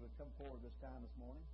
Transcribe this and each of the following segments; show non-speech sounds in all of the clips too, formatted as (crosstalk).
would come forward this time this morning.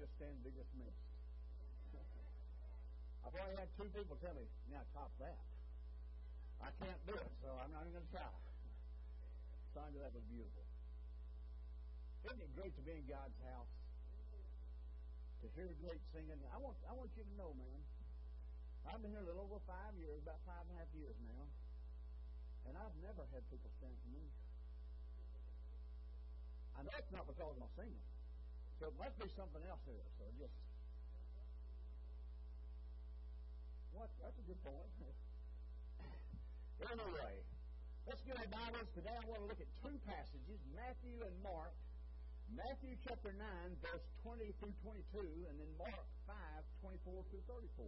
Just stand be dismissed. (laughs) I've already had two people tell me, now top that. I can't do it, so I'm not even going (laughs) to try. Sandra, that was beautiful. Isn't it great to be in God's house? To hear great singing. I want, I want you to know, man, I've been here a little over five years, about five and a half years now, and I've never had people stand for me. I know it's not because of my singing. So it must be something else here. So just what? That's a good point. (laughs) anyway, let's get our Bibles. Today I want to look at two passages, Matthew and Mark. Matthew chapter 9, verse 20 through 22, and then Mark 5, 24 through 34.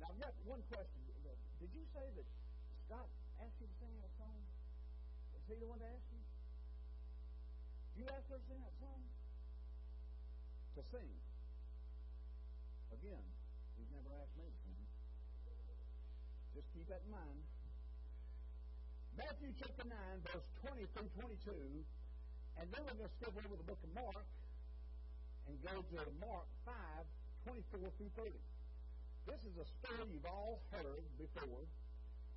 Now, I've got one question. Did you say that Scott asked you to sing that song? Is he the one that asked you? You ask her to sing that song? To sing. Again, he's never asked me to sing. Just keep that in mind. Matthew chapter 9, verse 20 through 22, and then we're going to skip over the book of Mark and go to Mark 5, 24 through 30. This is a story you've all heard before,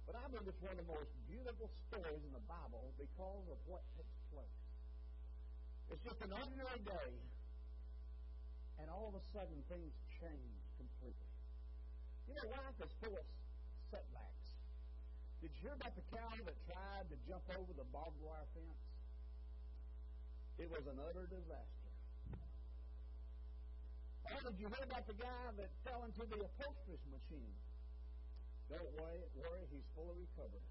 but I believe it's one of the most beautiful stories in the Bible because of what takes place. It's just an ordinary day, and all of a sudden things change completely. You know, life is full of setbacks. Did you hear about the cow that tried to jump over the barbed wire fence? It was an utter disaster. Or did you hear about the guy that fell into the upholstery machine? Don't worry, worry, he's fully recovered.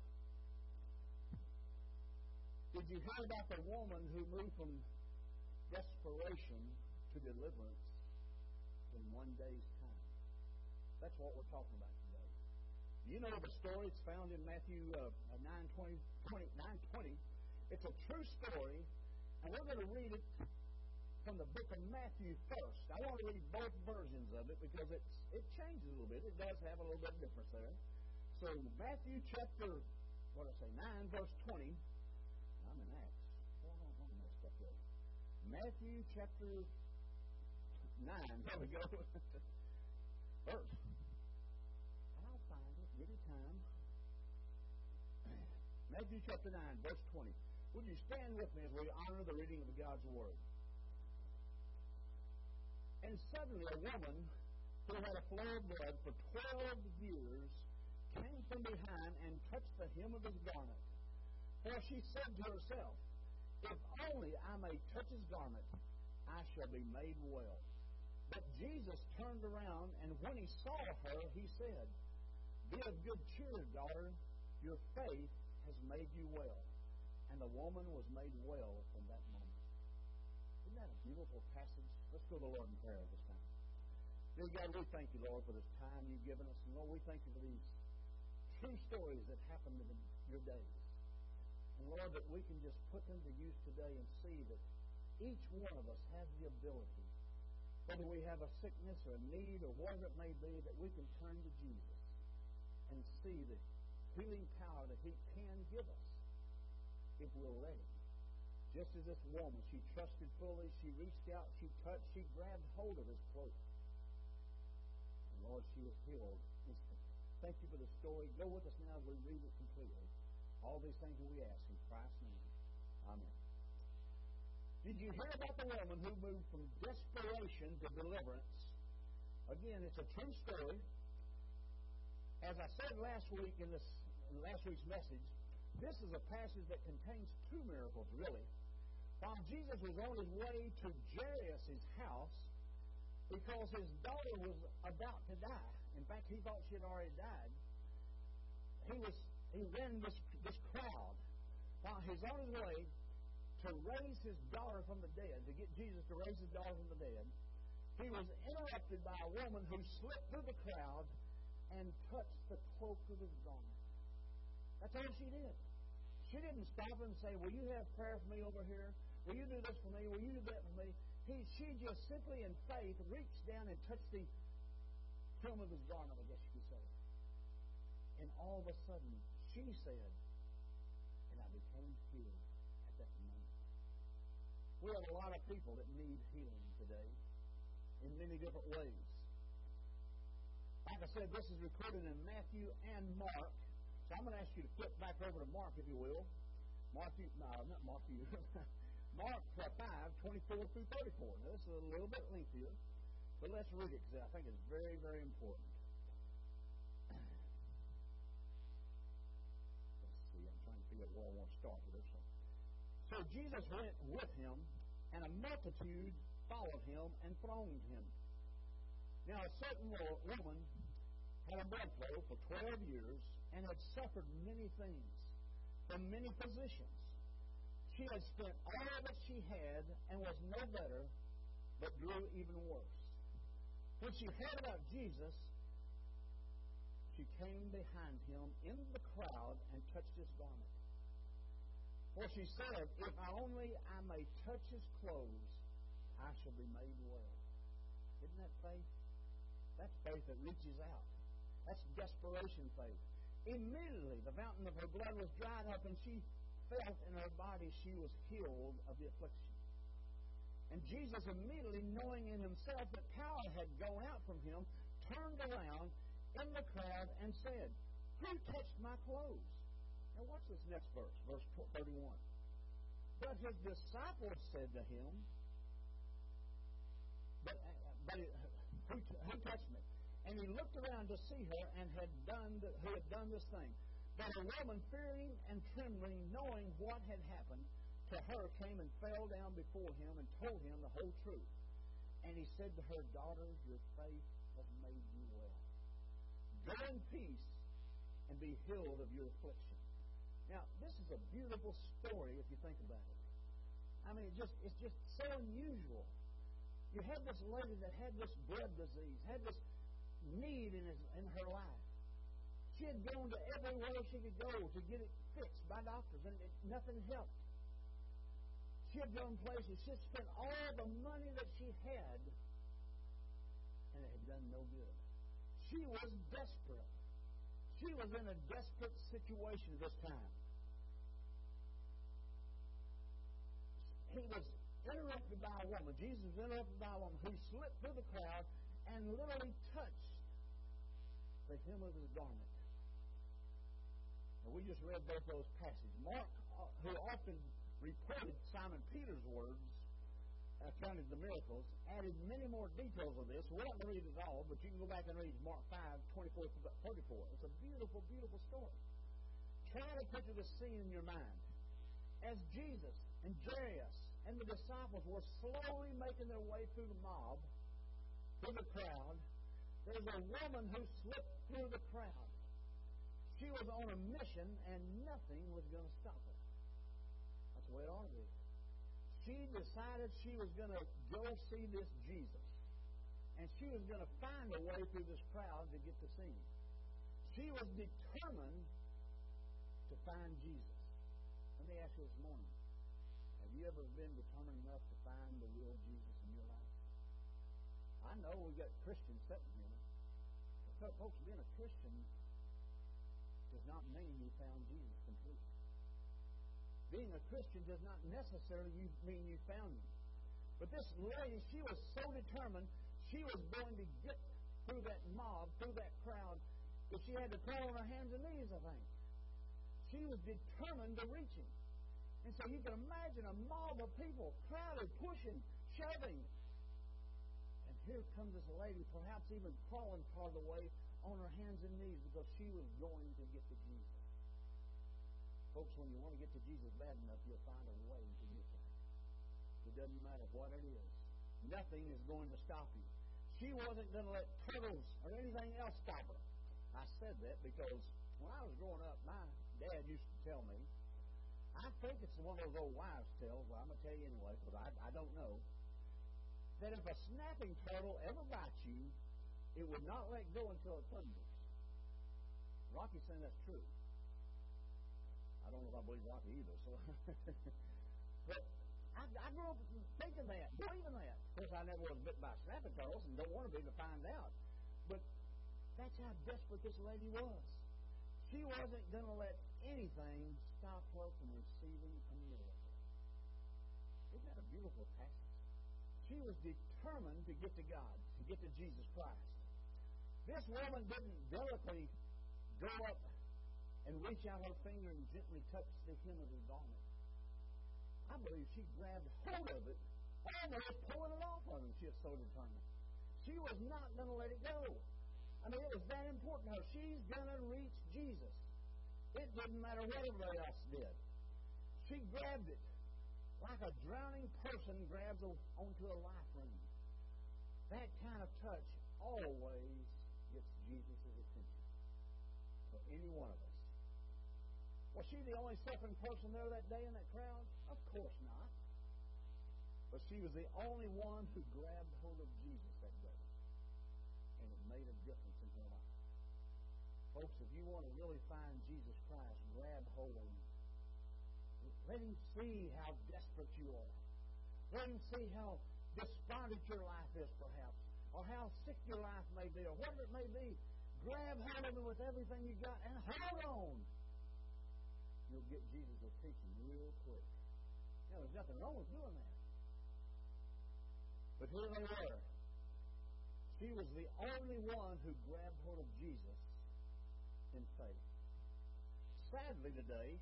Did you hear about the woman who moved from desperation to deliverance in one day's time? That's what we're talking about today. You know the story. It's found in Matthew uh, 9, 20, 20, 9 20. It's a true story, and we're going to read it from the book of Matthew first. I want to read both versions of it because it's, it changes a little bit. It does have a little bit of difference there. So, Matthew chapter, what did I say, 9, verse 20. I'm in Acts. Matthew chapter 9. There we go. (laughs) First. I'll find it. Give me time. Matthew chapter 9, verse 20. Would you stand with me as we honor the reading of God's Word? And suddenly a woman who had a flow of blood for 12 years came from behind and touched the hem of his garment. For she said to herself, If only I may touch his garment, I shall be made well. But Jesus turned around, and when he saw her, he said, Be of good cheer, daughter. Your faith has made you well. And the woman was made well from that moment. Isn't that a beautiful passage? Let's go to the Lord in prayer this time. Dear God, we thank you, Lord, for this time you've given us. And Lord, we thank you for these true stories that happened in your days. And Lord, that we can just put them to use today and see that each one of us has the ability, whether we have a sickness or a need or whatever it may be, that we can turn to Jesus and see the healing power that He can give us if we're ready. Just as this woman, she trusted fully, she reached out, she touched, she grabbed hold of his cloak. And Lord, she was healed instantly. Thank you for the story. Go with us now as we read it completely. All these things we ask in Christ's name. Amen. Did you hear about the woman who moved from desperation to deliverance? Again, it's a true story. As I said last week in this in last week's message, this is a passage that contains two miracles, really. While Jesus was on his way to Jairus' house because his daughter was about to die. In fact, he thought she had already died. He was he ran this this crowd while he's on his way to raise his daughter from the dead, to get Jesus to raise his daughter from the dead. He was interrupted by a woman who slipped through the crowd and touched the cloak of his garment. That's all she did. She didn't stop and say, Will you have prayer for me over here? Will you do this for me? Will you do that for me? He, she just simply in faith reached down and touched the hem of his garment, I guess you could say. And all of a sudden, she said, and I became healed. We have a lot of people that need healing today. in many different ways. Like I said, this is recorded in Matthew and Mark. So I'm going to ask you to flip back over to Mark, if you will. Matthew, no, not Matthew. Mark (laughs) uh, 5, 24 through 34. Now, this is a little bit lengthier, but let's read it because I think it's very, very important. (clears throat) Let's see, I'm trying to figure out where I want to start with this. So Jesus went with him, and a multitude followed him and thronged him. Now, a certain woman had a blood flow for 12 years and had suffered many things from many physicians. She had spent all that she had and was no better, but grew even worse. When she heard about Jesus, she came behind him in the crowd and touched his garment. For she said, If only I may touch his clothes, I shall be made well. Isn't that faith? That's faith that reaches out. That's desperation faith. Immediately, the fountain of her blood was dried up, and she felt in her body she was healed of the affliction. And Jesus, immediately knowing in himself that power had gone out from him, turned around in the crowd and said, Who touched my clothes? Now, watch this next verse, verse 31. But his disciples said to him, But, uh, but who, who touched me? And he looked around to see her and had done the, who had done this thing. But a woman, fearing and trembling, knowing what had happened to her, came and fell down before him and told him the whole truth. And he said to her, Daughter, your faith has made you well. Go in peace and be healed of your affliction. Now, this is a beautiful story if you think about it. I mean, it just it's just so unusual. You had this lady that had this blood disease, had this need in, his, in her life. She had gone to everywhere she could go to get it fixed by doctors, and it, nothing helped. She had gone places. She had spent all the money that she had, and it had done no good. She was desperate. She was in a desperate situation this time. He was interrupted by a woman. Jesus was interrupted by a woman who slipped through the crowd and literally touched the hem of his garment. And we just read both those passages. Mark, uh, who often reported Simon Peter's words, accounted the miracles, added many more details of this. We're not going to read it all, but you can go back and read Mark 5, 24 to 34. It's a beautiful, beautiful story. Try to picture the scene in your mind. As Jesus and Jairus and the disciples were slowly making their way through the mob, through the crowd, there's a woman who slipped through the crowd. She was on a mission, and nothing was going to stop her. That's the way it ought to be. She decided she was going to go see this Jesus. And she was going to find a way through this crowd to get to see him. She was determined to find Jesus. Let me ask you this morning have you ever been determined enough to find the real Jesus in your life? I know we've got Christians sitting here. But folks, being a Christian does not mean you found Jesus. Being a Christian does not necessarily mean you found him. But this lady, she was so determined, she was going to get through that mob, through that crowd, that she had to crawl on her hands and knees, I think. She was determined to reach him. And so you can imagine a mob of people crowded, pushing, shoving. And here comes this lady, perhaps even crawling part of the way on her hands and knees because she was going to get to Jesus. Folks, when you want to get to Jesus bad enough, you'll find a way to get there. It doesn't matter what it is. Nothing is going to stop you. She wasn't going to let turtles or anything else stop her. I said that because when I was growing up, my dad used to tell me, I think it's one of those old wives' tales, but I'm going to tell you anyway, because I, I don't know, that if a snapping turtle ever bites you, it would not let go until it thunders. Rocky's saying that's true. I don't know if I believe Rocky either. So, (laughs) but I, I grew up thinking that, believing that. Of course, I never was bit by snapping turtles and don't want to be to find out. But that's how desperate this lady was. She wasn't going to let anything stop her from receiving a miracle. Isn't that a beautiful passage? She was determined to get to God, to get to Jesus Christ. This woman didn't delicately go up and reach out her finger and gently touch the hem of his garment. I believe she grabbed hold of it, almost pulling it off of him. She was so determined. She was not going to let it go. I mean, it was that important her. She's going to reach Jesus. It didn't matter what everybody else did. She grabbed it like a drowning person grabs onto a life ring. That kind of touch always gets Jesus' attention for any one of us. Was she the only suffering person there that day in that crowd? Of course not. But she was the only one who grabbed hold of Jesus that day. And it made a difference in her life. Folks, if you want to really find Jesus Christ, grab hold of him. Let him see how desperate you are. Let him see how despondent your life is, perhaps, or how sick your life may be, or whatever it may be. Grab hold of him with everything you got and hold on you'll get Jesus' attention real quick. There's nothing wrong with doing that. But here they were. She was the only one who grabbed hold of Jesus in faith. Sadly today,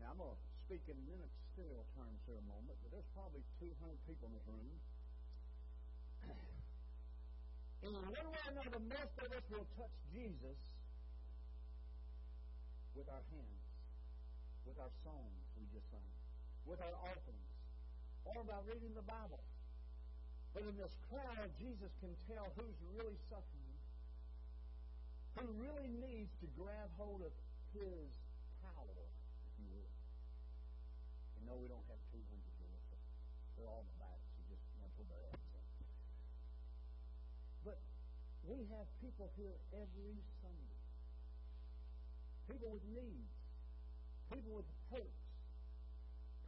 now I'm going to speak in ministerial terms here a moment, but there's probably 200 people in this room. (clears throat) in one way or another, most of us will touch Jesus with our hands with our songs we just sang, with our offerings, or by reading the Bible. But in this crowd, Jesus can tell who's really suffering, who really needs to grab hold of His power, if you will. And no, we don't have 200 here. So they're all in the back, so just where they're at. But we have people here every Sunday. People with needs people with hopes,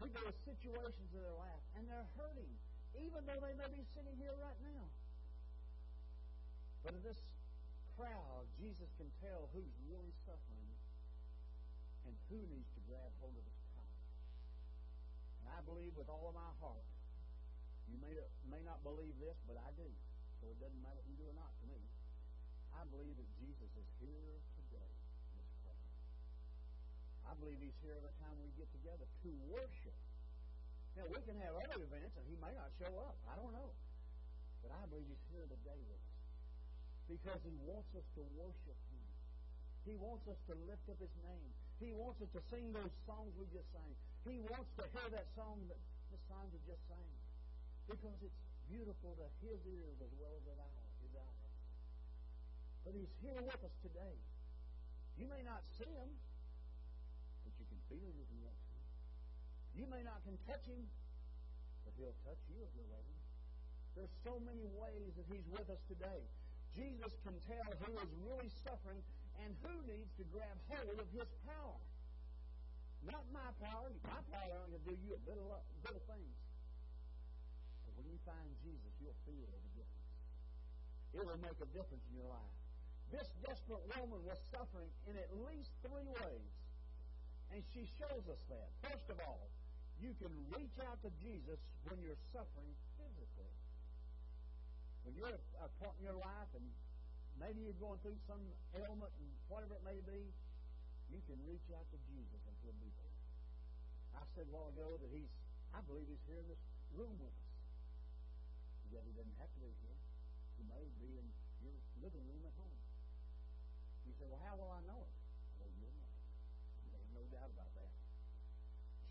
people with situations in their life, and they're hurting, even though they may be sitting here right now. But in this crowd, Jesus can tell who's really suffering and who needs to grab hold of his power. And I believe with all of my heart, you may, may not believe this, but I do. So it doesn't matter if you do or not to me. I believe that Jesus is here I believe He's here every time we get together to worship. Now, we can have other events, and He may not show up. I don't know. But I believe He's here today with us because He wants us to worship Him. He wants us to lift up His name. He wants us to sing those songs we just sang. He wants to hear that song that the songs we just sang because it's beautiful to His ears as well as ours. But He's here with us today. You may not see Him him if you. You may not can touch him, but he'll touch you if you're ready. There's so many ways that he's with us today. Jesus can tell who is really suffering and who needs to grab hold of his power. Not my power. My power only do you a bit of things. But when you find Jesus, you'll feel the difference. It will make a difference in your life. This desperate woman was suffering in at least three ways. And she shows us that. First of all, you can reach out to Jesus when you're suffering physically. When you're at a point in your life and maybe you're going through some ailment and whatever it may be, you can reach out to Jesus and he'll be there. I said a while ago that he's, I believe he's here in this room with us. Yet he doesn't have to be here. He may be in your living room at home. You say, well, how will I know it? Doubt about that.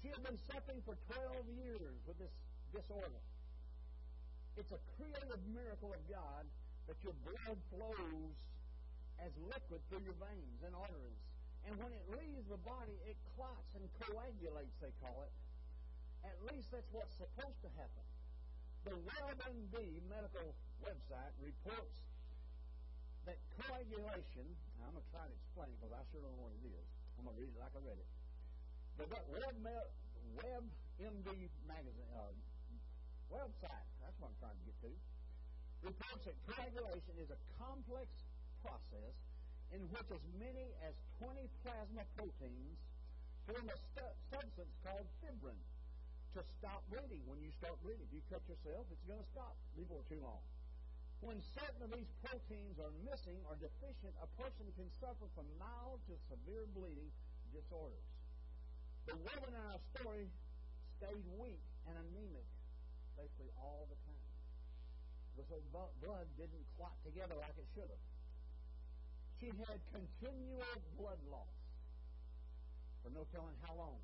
She had been suffering for 12 years with this disorder. It's a creative miracle of God that your blood flows as liquid through your veins and arteries. And when it leaves the body, it clots and coagulates, they call it. At least that's what's supposed to happen. The WebMD medical website reports that coagulation, I'm going to try to explain because I sure don't know what it is. I'm going to read it like I read it. The Web, WebMD magazine uh, website, that's what I'm trying to get to, reports that coagulation is a complex process in which as many as 20 plasma proteins form a stu- substance called fibrin to stop bleeding when you start bleeding. If you cut yourself, it's going to stop before too long. When certain of these proteins are missing or deficient, a person can suffer from mild to severe bleeding disorders. The woman in our story stayed weak and anemic basically all the time. Because her blood didn't clot together like it should have. She had continual blood loss for no telling how long.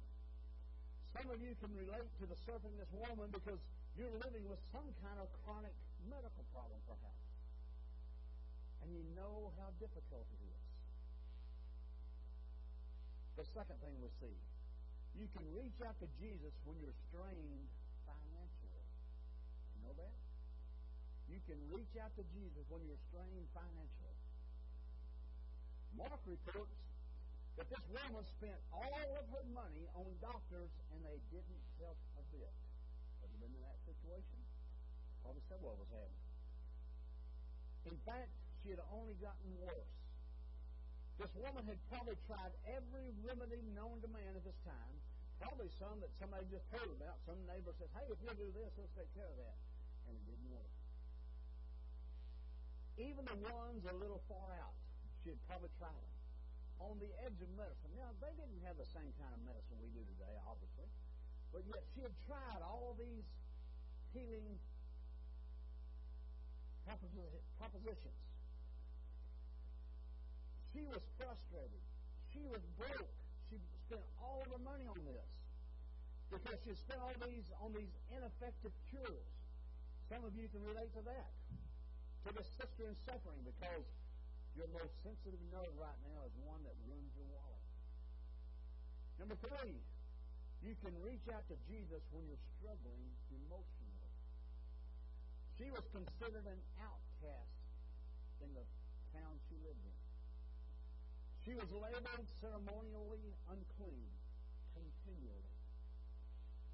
Some of you can relate to the surfing this woman because you're living with some kind of chronic medical problem, perhaps. And you know how difficult it is. The second thing we see you can reach out to Jesus when you're strained financially. You know that? You can reach out to Jesus when you're strained financially. Mark reports that this woman spent all of her money on doctors and they didn't help a bit. Have you been in that situation? Probably said what was happening. In fact, she had only gotten worse. This woman had probably tried every remedy known to man at this time. Probably some that somebody just heard about. Some neighbor says, hey, if you'll do this, let's take care of that. And it didn't work. Even the ones a little far out, she had probably tried them on the edge of medicine. Now, they didn't have the same kind of medicine we do today, obviously. But yet she had tried all these healing propositions. She was frustrated. She was broke. She spent all of her money on this because she spent all these on these ineffective cures. Some of you can relate to that. To the sister in suffering because your most sensitive nerve right now is one that runs your wallet. Number three, you can reach out to Jesus when you're struggling emotionally. She was considered an outcast in the town she lived in. She was labeled ceremonially unclean continually.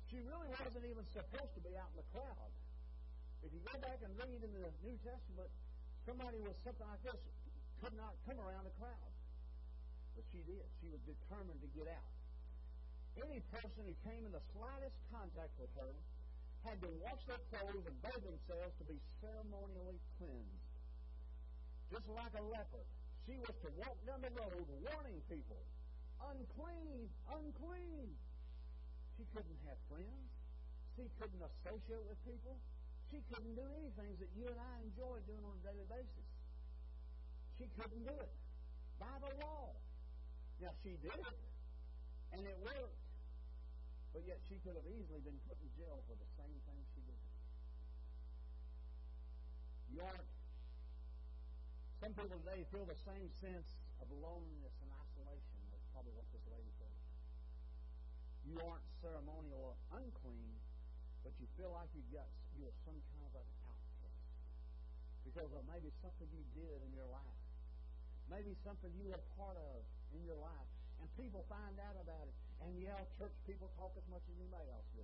She really wasn't even supposed to be out in the crowd. If you go back and read in the New Testament, somebody was something like this could not come around the crowd. But she did. She was determined to get out. Any person who came in the slightest contact with her had to wash their clothes and bathe themselves to be ceremonially cleansed. Just like a leper, she was to walk down the road warning people, unclean, unclean. She couldn't have friends. She couldn't associate with people. She couldn't do anything that you and I enjoy doing on a daily basis. She couldn't do it by the law. Now, she did it, and it worked. But yet, she could have easily been put in jail for the same thing she did. You aren't. Some people today feel the same sense of loneliness and isolation. That's probably what this lady felt. You aren't ceremonial or unclean, but you feel like you've got you're some kind of an outcast because of maybe something you did in your life maybe something you were part of in your life, and people find out about it, and yeah, church people talk as much as anybody else do,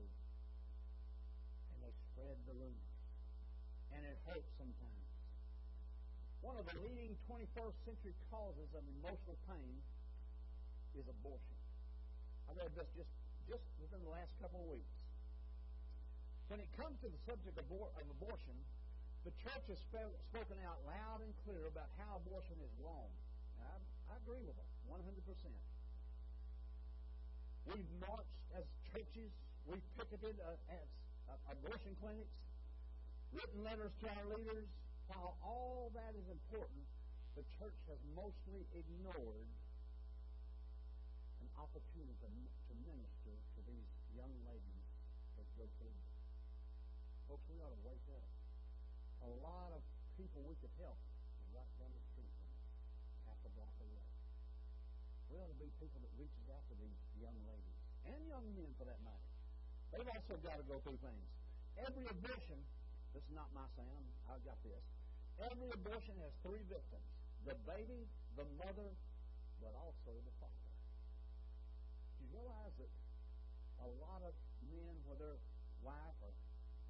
and they spread the rumors, and it hurts sometimes. One of the leading 21st century causes of emotional pain is abortion. I read this just, just within the last couple of weeks. When it comes to the subject of, of abortion, the church has spoken out loud and clear about how abortion is wrong. I, I agree with them 100%. We've marched as churches, we've picketed uh, as uh, abortion clinics, written letters to our leaders. While all that is important, the church has mostly ignored an opportunity to, minister to these young ladies that go through. Folks, we ought to wake up a lot of people we could help We ought to be people that reaches out to these young ladies and young men for that matter. They've also got to go through things. Every abortion, this is not my saying, I've got this. Every abortion has three victims the baby, the mother, but also the father. Do you realize that a lot of men, whether wife or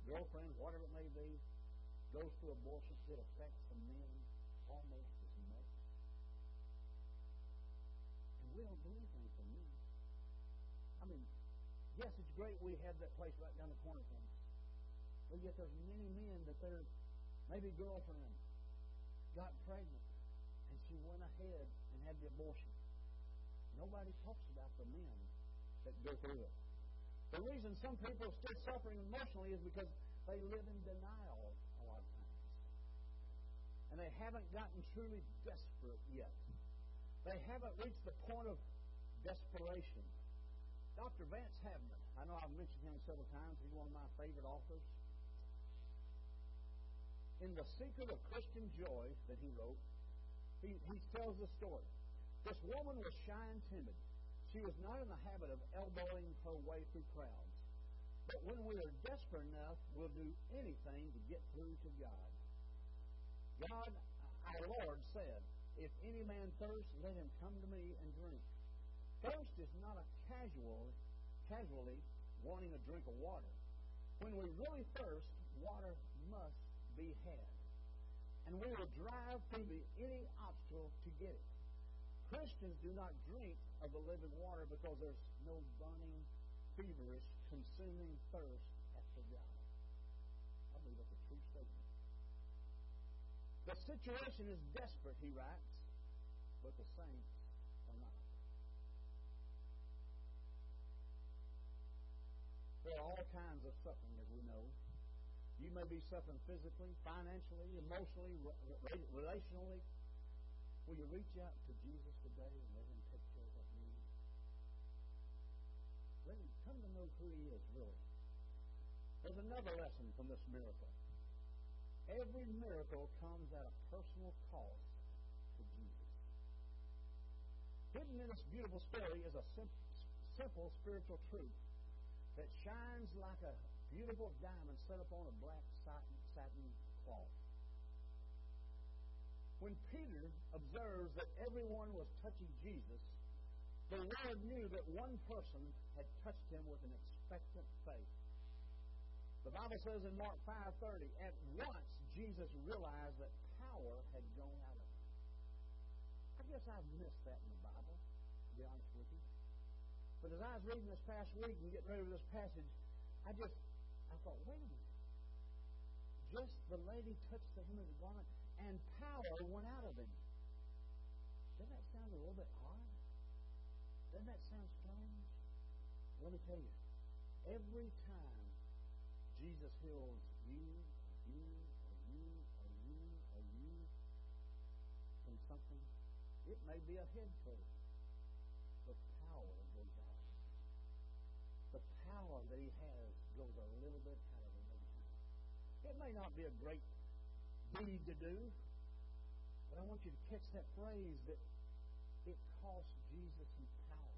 girlfriend, whatever it may be, goes through abortion, it affects the men almost Don't do anything for men. I mean, Yes, it's great we have that place right down the corner from us. But yet there's many men that their maybe girlfriend got pregnant and she went ahead and had the abortion. Nobody talks about the men that go through it. The reason some people are still suffering emotionally is because they live in denial a lot of times. And they haven't gotten truly desperate yet. They haven't reached the point of desperation. Dr. Vance Havner, I know I've mentioned him several times. He's one of my favorite authors. In The Secret of Christian Joy that he wrote, he, he tells the story. This woman was shy and timid. She was not in the habit of elbowing her way through crowds. But when we are desperate enough, we'll do anything to get through to God. God, our Lord, said, If any man thirst, let him come to me and drink. Thirst is not a casual, casually wanting a drink of water. When we really thirst, water must be had. And we will drive through the, any obstacle to get it. Christians do not drink of the living water because there's no burning, feverish, consuming thirst The situation is desperate, he writes, but the saints are not. There are all kinds of suffering, as we know. You may be suffering physically, financially, emotionally, relationally, Will you reach out to Jesus today and let him take care of that need? Let him come to know who he is, really. There's another lesson from this miracle. Every miracle comes at a personal cost to Jesus. Hidden in this beautiful story is a simple, simple spiritual truth that shines like a beautiful diamond set upon a black satin, satin cloth. When Peter observes that everyone was touching Jesus, the Lord knew that one person had touched him with an expectant faith. The Bible says in Mark 5:30, at once Jesus realized that power had gone out of him. I guess I've missed that in the Bible, to be honest with you. But as I was reading this past week and getting ready for this passage, I just I thought, wait a minute. Just the lady touched the hem of the garment and power went out of him. Doesn't that sound a little bit odd? Doesn't that sound strange? Let me tell you, every Jesus heals you, you, or you, or you, or you from something, it may be a head cold. The power goes out. The power that he has goes a little bit out of him time. It may not be a great deed to do. But I want you to catch that phrase that it cost Jesus power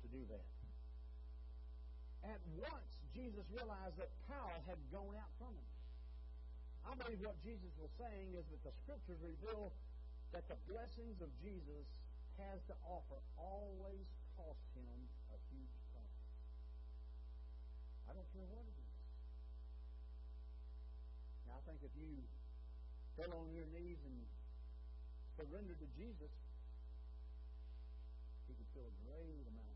to do that. At once, Jesus realized that power had gone out from him. I believe what Jesus was saying is that the Scriptures reveal that the blessings of Jesus has to offer always cost him a huge price. I don't care what it is. Now, I think if you fell on your knees and surrendered to Jesus, he could feel a great amount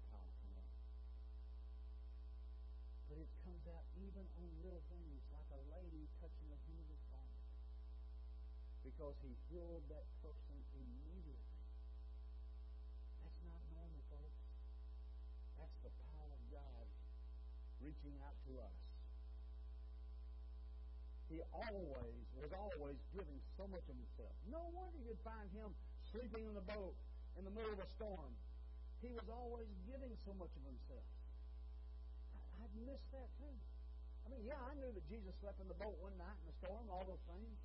even on little things, like a lady touching of his garment. Because he healed that person immediately. That's not normal, folks. That's the power of God reaching out to us he always was always giving so much of himself. No wonder you'd find him sleeping in the boat in the middle of a storm. He was always giving so much of himself. I, would missed that too. I mean, yeah, I knew that Jesus slept in the boat one night in the storm, all those things.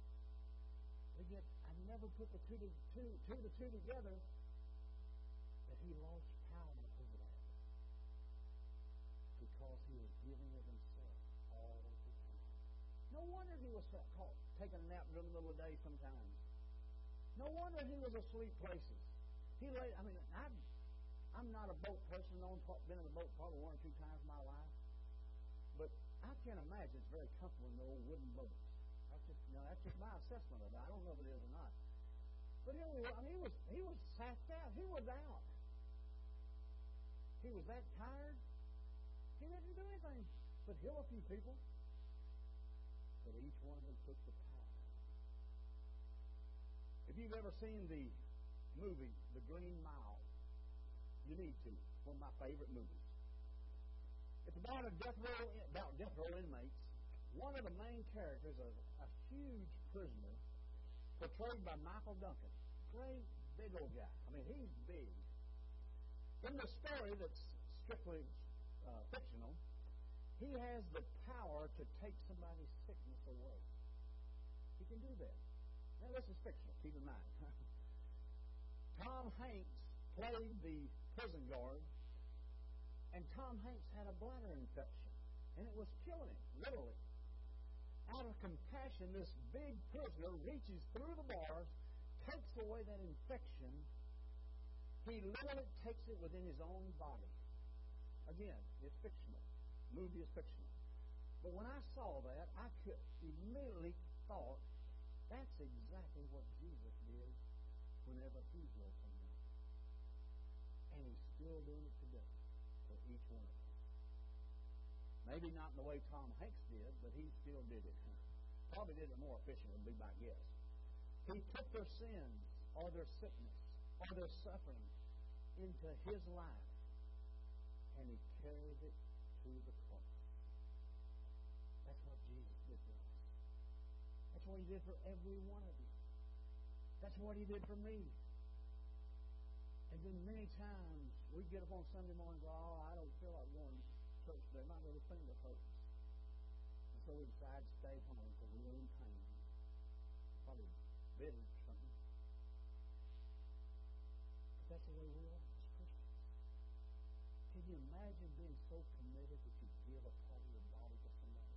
But yet, I never put the two to two, two to two together that he lost power over that because he was giving of himself. No wonder he was caught taking a nap in the middle of the day sometimes. No wonder he was asleep places. He lay. I mean, I'm, I'm not a boat person. I've been in a boat probably one or two times in my life, I can't imagine it's very comfortable in the old wooden boats. That's just, you know, that's just my assessment of it. I don't know if it is or not. But anyway, I mean, he was he was sacked out. He was out. He was that tired. He didn't do anything but heal a few people. But each one of them took the power. If you've ever seen the movie The Green Mile, you need to. One of my favorite movies. It's about a death row about death row inmates. One of the main characters is a huge prisoner portrayed by Michael Duncan. Great big old guy. I mean, he's big. In the story that's strictly uh, fictional, he has the power to take somebody's sickness away. He can do that. Now, this is fictional, keep in mind. (laughs) Tom Hanks played the prison guard and Tom Hanks had a bladder infection, and it was killing him, literally. Out of compassion, this big prisoner reaches through the bars, takes away that infection. He literally takes it within his own body. Again, it's fictional. Movie is fictional. But when I saw that, I could immediately thought that's exactly what Jesus did whenever he healed someone. And he's still doing it Maybe not in the way Tom Hanks did, but he still did it. Probably did it more efficiently, be my guess. He took their sins or their sickness or their suffering into his life and he carried it to the cross. That's what Jesus did for us. That's what he did for every one of you. That's what he did for me. And then many times we get up on Sunday morning and go, oh, I don't feel like going church today. My little finger hurts. And so we decide to stay home because we're in pain. Probably bitter or something. But that's the way we are as Christians. Can you imagine being so committed that you give a part of your body to somebody?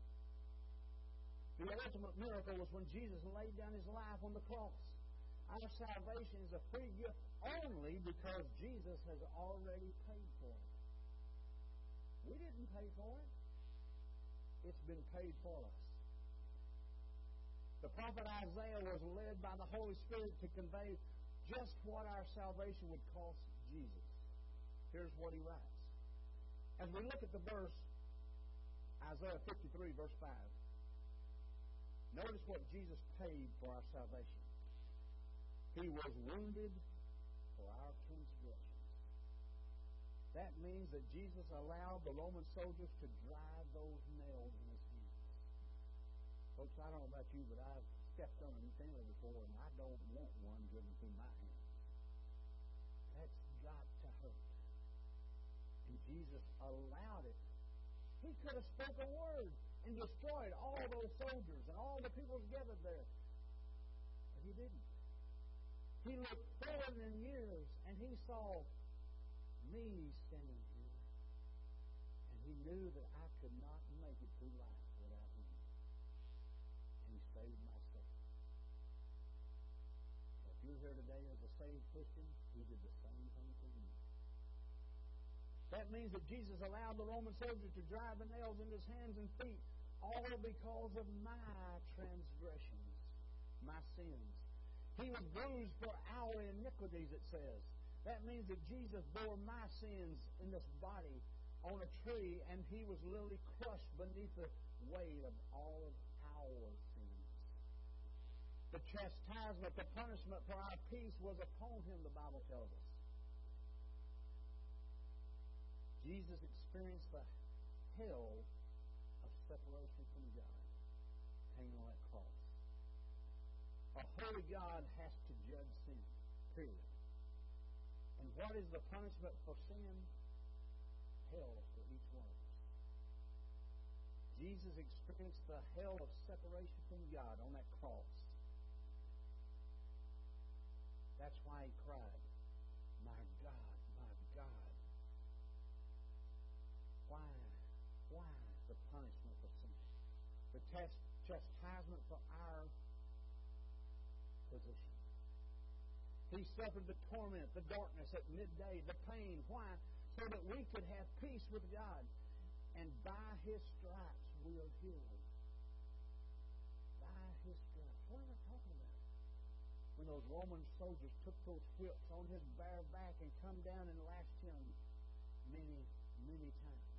The ultimate miracle was when Jesus laid down his life on the cross. Our salvation is a free gift only because Jesus has already paid for it. We didn't pay for it. It's been paid for us. The prophet Isaiah was led by the Holy Spirit to convey just what our salvation would cost Jesus. Here's what he writes. As we look at the verse, Isaiah 53, verse 5, notice what Jesus paid for our salvation. He was wounded for our transgressions. That means that Jesus allowed the Roman soldiers to drive those nails in his hands. Folks, I don't know about you, but I've stepped on a nail before, and I don't want one driven through my hands. That's got to hurt. And Jesus allowed it. He could have spoke a word and destroyed all those soldiers and all the people gathered there. But he didn't. He looked forward in years and he saw me standing here. And he knew that I could not make it through life without him. And he saved my soul. If you're here today as a saved Christian, he did the same thing for you. That means that Jesus allowed the Roman soldiers to drive the nails into his hands and feet, all because of my transgressions, my sins. He was bruised for our iniquities, it says. That means that Jesus bore my sins in this body on a tree, and he was literally crushed beneath the weight of all of our sins. The chastisement, the punishment for our peace was upon him, the Bible tells us. Jesus experienced the hell of separation from God hanging on that cross. A holy God has to judge sin, period. What is the punishment for sin? Hell for each one of us. Jesus experienced the hell of separation from God on that cross. That's why he cried, My God, my God. Why? Why the punishment for sin? The test, He suffered the torment, the darkness at midday, the pain. Why? So that we could have peace with God. And by His stripes we are healed. By His stripes. What am I talking about? When those Roman soldiers took those whips on his bare back and come down and lashed him many, many times.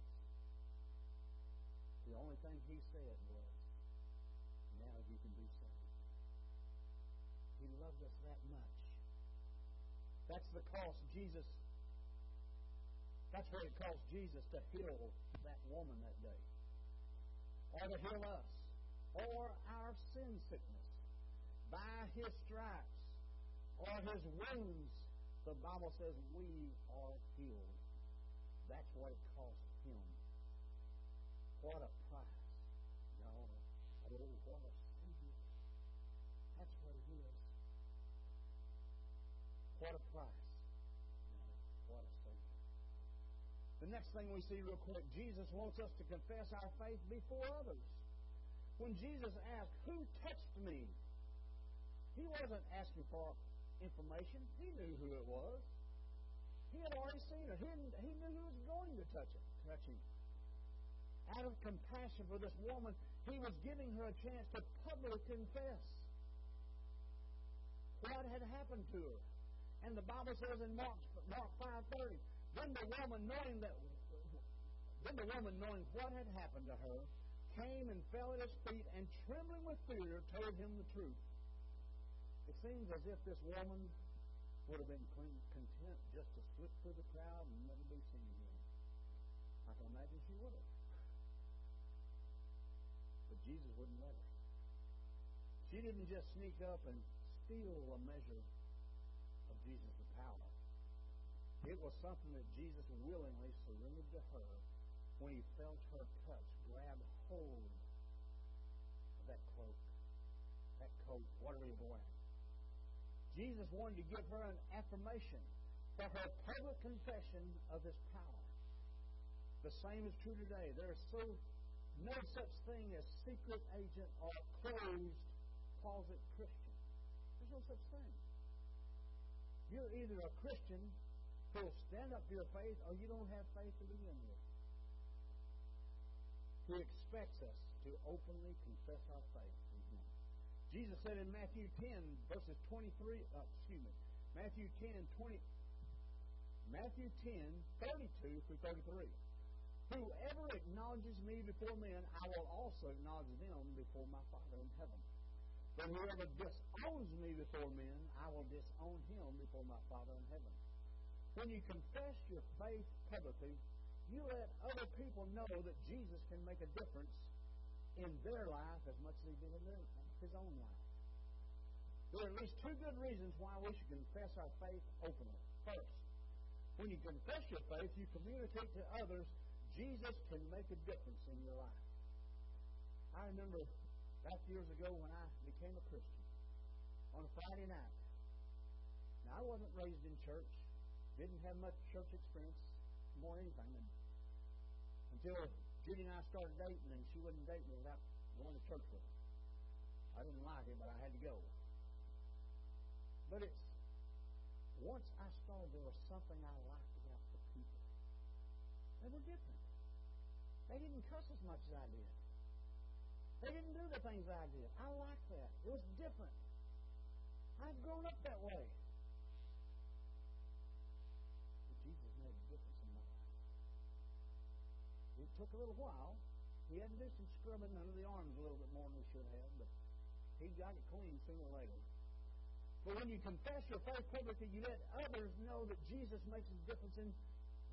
The only thing he said was, now you can be saved. He loved us that much. That's the cost Jesus, that's what it cost Jesus to heal that woman that day. Or to heal us. Or our sin sickness. By his stripes or his wounds, the Bible says we are healed. That's what it cost him. What a price. What a price. What a Savior. The next thing we see real quick, Jesus wants us to confess our faith before others. When Jesus asked, Who touched me? He wasn't asking for information. He knew who it was. He had already seen it. He, he knew who was going to touch it, touch him. Out of compassion for this woman, he was giving her a chance to publicly confess what had happened to her. And the Bible says in Mark, Mark 5.30, then the woman knowing that then the woman knowing what had happened to her came and fell at his feet and trembling with fear told him the truth. It seems as if this woman would have been content just to slip through the crowd and never be seen again. I can imagine she would have. But Jesus wouldn't let her. She didn't just sneak up and steal a measure Jesus' power. It was something that Jesus willingly surrendered to her when he felt her touch, grabbed hold of that cloak, that coat, whatever was wearing. Jesus wanted to give her an affirmation for her public confession of his power. The same is true today. There is so no such thing as secret agent or closed closet Christian. There's no such thing. You're either a Christian who will stand up for your faith or you don't have faith to begin with. He expects us to openly confess our faith in Him. Jesus said in Matthew 10, verses 23, uh, excuse me, Matthew 10, 20, Matthew 10, 32 through 33. Whoever acknowledges me before men, I will also acknowledge them before my Father in heaven. But whoever disowns me before men, I will disown him before my Father in heaven. When you confess your faith publicly, you let other people know that Jesus can make a difference in their life as much as he did in their, his own life. There are at least two good reasons why we should confess our faith openly. First, when you confess your faith, you communicate to others Jesus can make a difference in your life. I remember back years ago when I became a Christian on a Friday night. Now, I wasn't raised in church, didn't have much church experience, more anything. And until Judy and I started dating, and she wouldn't date me without going to church with her. I didn't like it, but I had to go. But it's once I started, there was something I liked about the people. They were different. They didn't cuss as much as I did. They didn't do the things I did. I liked that. It was different. I've grown up that way. But Jesus made a difference in my life. It took a little while. He had to do some scrubbing under the arms a little bit more than he should have, but he got it clean sooner or later. But when you confess your faith publicly, you let others know that Jesus makes a difference in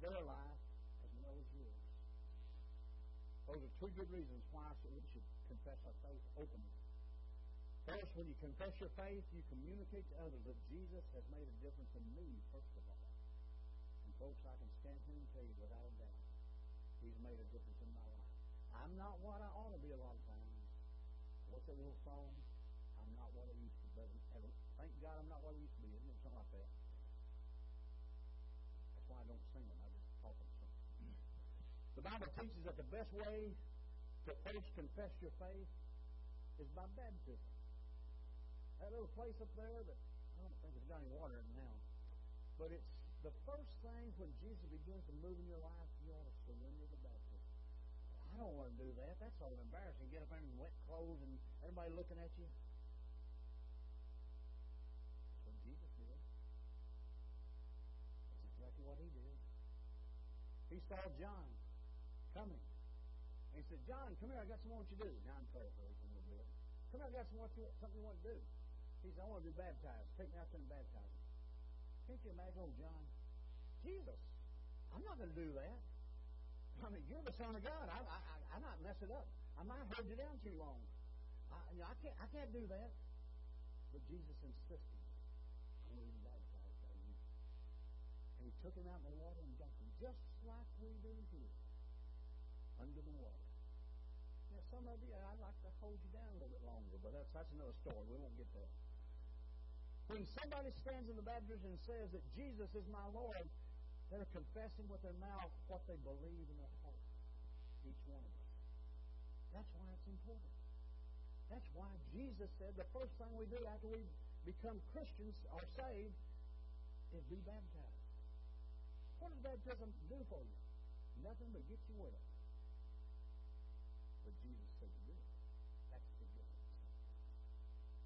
their life as well as yours. Those are two good reasons why we should confess our faith openly. First, when you confess your faith, you communicate to others that Jesus has made a difference in me, first of all. And folks, I can stand here and tell you without a doubt, He's made a difference in my life. I'm not what I ought to be a lot of times. What's that little song? I'm not what I used to be. Thank God I'm not what I used to be, isn't it? Something like that. That's why I don't sing it. I just talk them. (clears throat) The Bible teaches that the best way to first confess your faith is by baptism. That little place up there that I don't think it's got any water in now. But it's the first thing when Jesus begins to move in your life, you ought to surrender to baptism. I don't want to do that. That's all embarrassing. Get up there in wet clothes and everybody looking at you. Jesus did. That's exactly what he did. He saw John coming he said, John, come here, I got something I want you to do. Now I'm paraphrasing a little bit. Come here, I got something, something you want to do. He said, I want to be baptized. Take me out there and baptize. Can't you imagine old John? Jesus, I'm not going to do that. I mean, you're the Son of God. I, I, I, I'm not mess it up. I might hold you down too long. I, you know, I can't, I can't do that. But Jesus insisted. I want to be baptized by you. And he took him out in the water and dunked him, just like we do here, some of you, I'd like to hold you down a little bit longer, but that's, that's another story. We won't get there. When somebody stands in the baptistry and says that Jesus is my Lord, they're confessing with their mouth what they believe in their heart. Each one of us. That's why it's important. That's why Jesus said the first thing we do after we become Christians or saved is be baptized. What does baptism do for you? Nothing but get you. But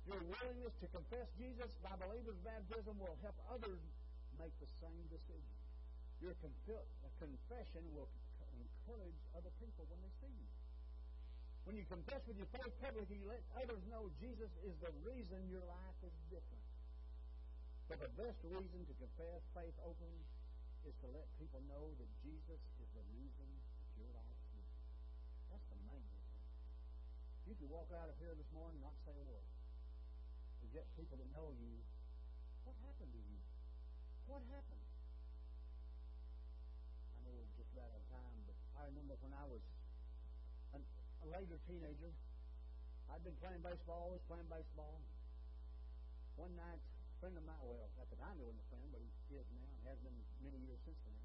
Your willingness to confess Jesus by believer's baptism will help others make the same decision. Your confession will encourage other people when they see you. When you confess with your faith publicly, you let others know Jesus is the reason your life is different. But the best reason to confess faith openly is to let people know that Jesus is the reason your life is different. That's the main reason. You could walk out of here this morning and not say a word. Get people to know you, what happened to you? What happened? I know we're just out of time, but I remember when I was an, a later teenager, I'd been playing baseball, always playing baseball. One night, a friend of mine, well, at the time he wasn't a friend, but he is now, and has been many years since then.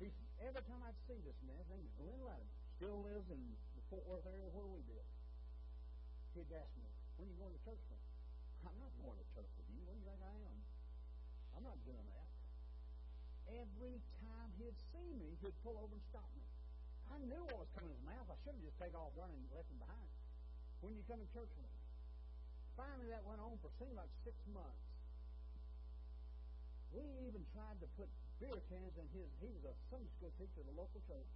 He, every time I'd see this man, his name was Glenn Loudon, still lives in the Fort Worth area where we live. He'd ask me, when are you going to church from? I'm not going to church with you. What do you think I am? I'm not doing that every time he'd see me, he'd pull over and stop me. I knew what was coming in his mouth. I should have just taken off running and left him behind. When you come to church with me. Finally, that went on for seemed like six months. We even tried to put beer cans in his. He was a Sunday school teacher at the local church.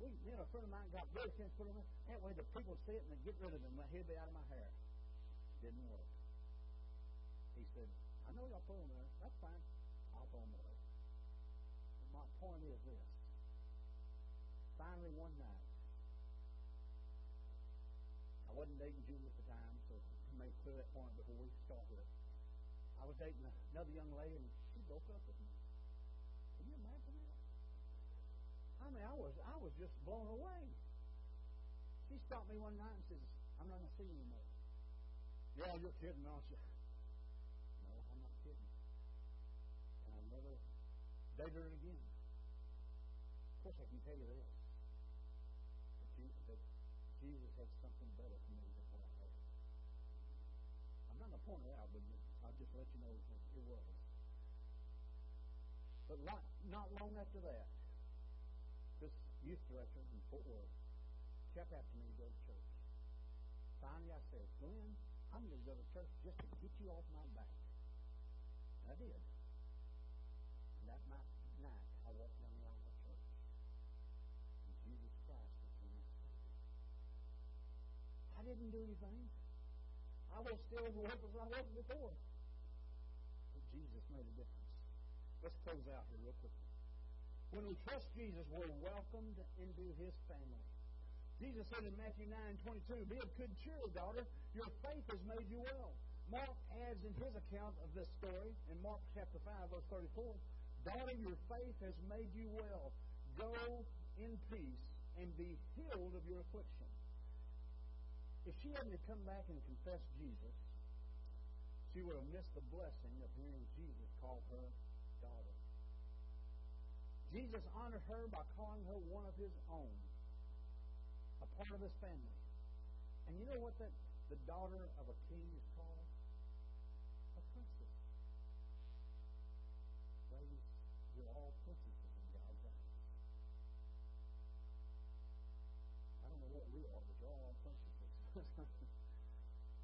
We, me and a friend of mine got beer cans put on. That way the people would see it and they'd get rid of them. He'd be out of my hair. Didn't work. He said, I know y'all them there. That's fine. I'll throw them away my point is this. Finally, one night, I wasn't dating Julie at the time, so I made clear that point before we started. I was dating another young lady, and she broke up with me. Can you imagine that? I mean, I was I was just blown away. She stopped me one night and says, "I'm not going to see you anymore." Yeah, you're kidding, aren't you? Her again course, I can tell you this. That, you, that Jesus had something better for me than what I had. I'm not going to point it out, but I'll just let you know it was. But not, not long after that, this youth director in Fort Worth kept asking me to go to church. Finally, I said, Glenn, I'm going to go to church just to get you off my back. And I did. Didn't do anything. I was still as worthless as I was before. But Jesus made a difference. Let's close out here real quickly. When we trust Jesus, we're welcomed into his family. Jesus said in Matthew 9 22, Be of good cheer, daughter. Your faith has made you well. Mark adds in his account of this story, in Mark chapter 5, verse 34, Daughter, your faith has made you well. Go in peace and be healed of your affliction. If she hadn't come back and confessed Jesus, she would have missed the blessing of hearing Jesus call her daughter. Jesus honored her by calling her one of his own, a part of his family. And you know what that the daughter of a king is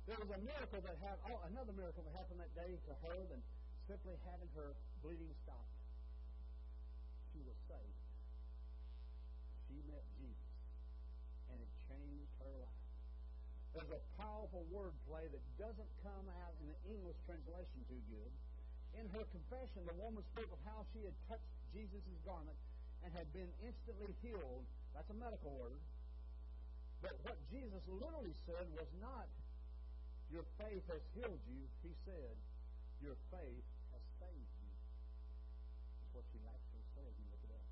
there was a miracle that happened, oh, another miracle that happened that day to her than simply having her bleeding stopped. She was saved. She met Jesus. And it changed her life. There's a powerful wordplay that doesn't come out in the English translation too good. In her confession, the woman spoke of how she had touched Jesus' garment and had been instantly healed. That's a medical word. But what Jesus literally said was not, Your faith has healed you. He said, Your faith has saved you. That's what she actually said. You look it up.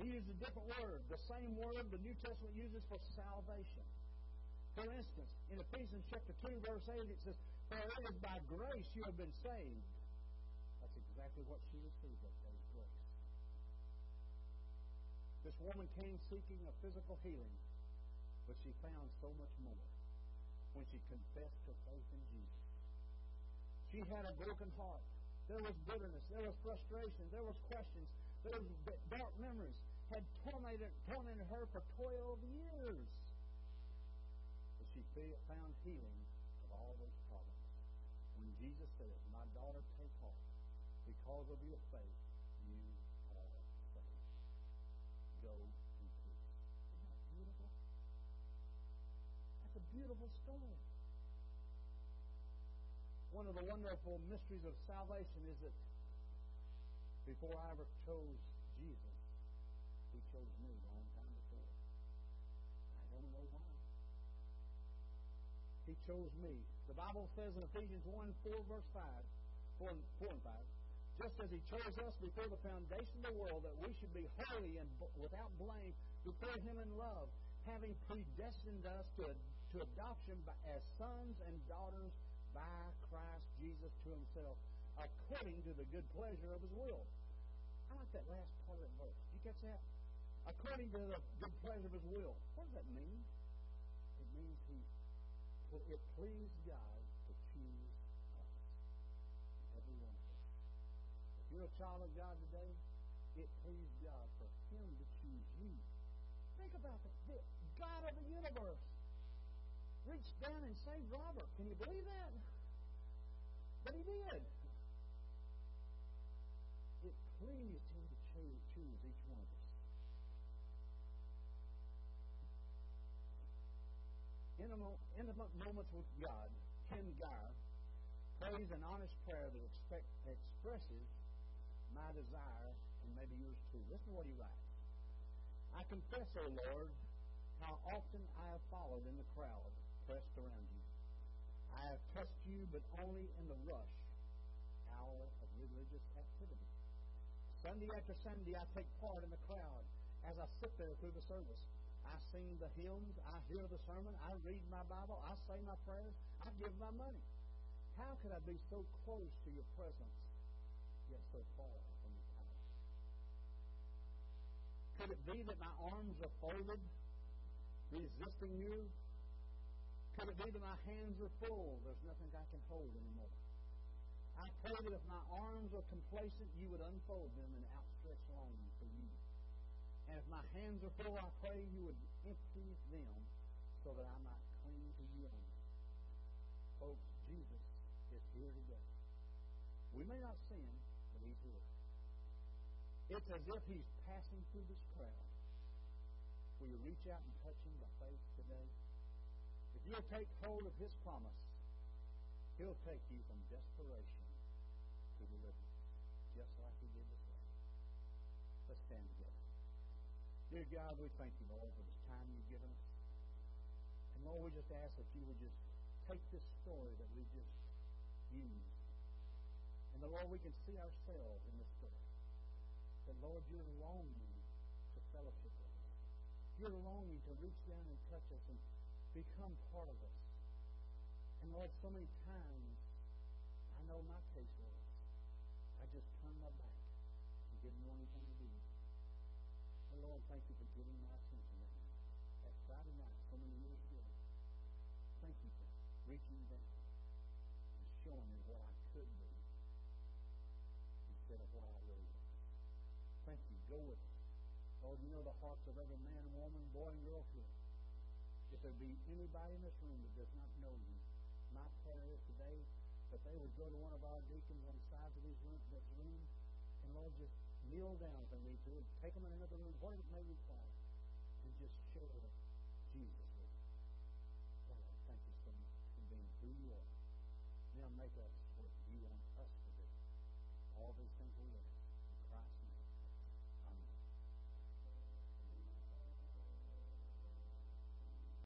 He used a different word, the same word the New Testament uses for salvation. For instance, in Ephesians chapter 2, verse 8, it says, For it is by grace you have been saved. That's exactly what she received that day, grace. This woman came seeking a physical healing, but she found so much more when she confessed her faith in Jesus. She had a broken heart. There was bitterness. There was frustration. There was questions. There was dark memories. Had tormented, tormented her for 12 years But she found healing of all those problems. When Jesus said, My daughter, take heart. Because of your faith, you are saved. Go beautiful story. One of the wonderful mysteries of salvation is that before I ever chose Jesus, He chose me a long time before. I don't know why. He chose me. The Bible says in Ephesians 1 4, verse 5, 4, 4 and 5, just as He chose us before the foundation of the world, that we should be holy and without blame before Him in love, having predestined us to, to adoption by, as sons and daughters by Christ Jesus to Himself, according to the good pleasure of His will. I like that last part of that verse. You catch that? According to the good pleasure of His will. What does that mean? It means He it pleased God to choose us, every one of us. If you're a child of God today, it pleased God for Him to choose you. Think about that. God of the universe reached down and saved Robert. Can you believe that? But He did. It pleased Him to choose each one of us. intimate, moments with God, Ken Gire, prays an honest prayer that expect, expresses my desire and maybe yours too. Listen to what he writes. I confess, O Lord, how often I have followed in the crowd pressed around you. I have touched you, but only in the rush hour of religious activity. Sunday after Sunday, I take part in the crowd as I sit there through the service. I sing the hymns. I hear the sermon. I read my Bible. I say my prayers. I give my money. How could I be so close to your presence, yet so far from your power? Could it be that my arms are folded, resisting you? Could it be that my hands are full? There's nothing I can hold anymore. I pray that if my arms are complacent, you would unfold them in outstretched longing for you. And if my hands are full, I pray you would empty them so that I might cling to you only. Folks, Jesus is here today. We may not see him, but he's here. It's as if he's passing through this crowd. Will you reach out and touch him by faith today? You'll take hold of his promise, he'll take you from desperation to deliverance, just like he did lady. Let's stand together. Dear God, we thank you, Lord, for this time you've given us. And Lord, we just ask that you would just take this story that we just used. And the Lord, we can see ourselves in this story. That, Lord, you're longing to fellowship with us. You're longing to reach down and touch us and become part of us. And Lord, so many times, I know my case was, I just turned my back and didn't want anything to do with it. Lord, thank you for giving my attention that night. That Friday night, so many years ago. Thank you for reaching down and showing me what I could be instead of what I really was. Thank you. Go with us. Lord, you know the hearts of every man, woman, boy, and girl there be anybody in this room that does not know you, my prayer is today that they would go to one of our deacons on the sides of this room, this room and Lord, just kneel down if they need to, and take them in another room, whatever it may require.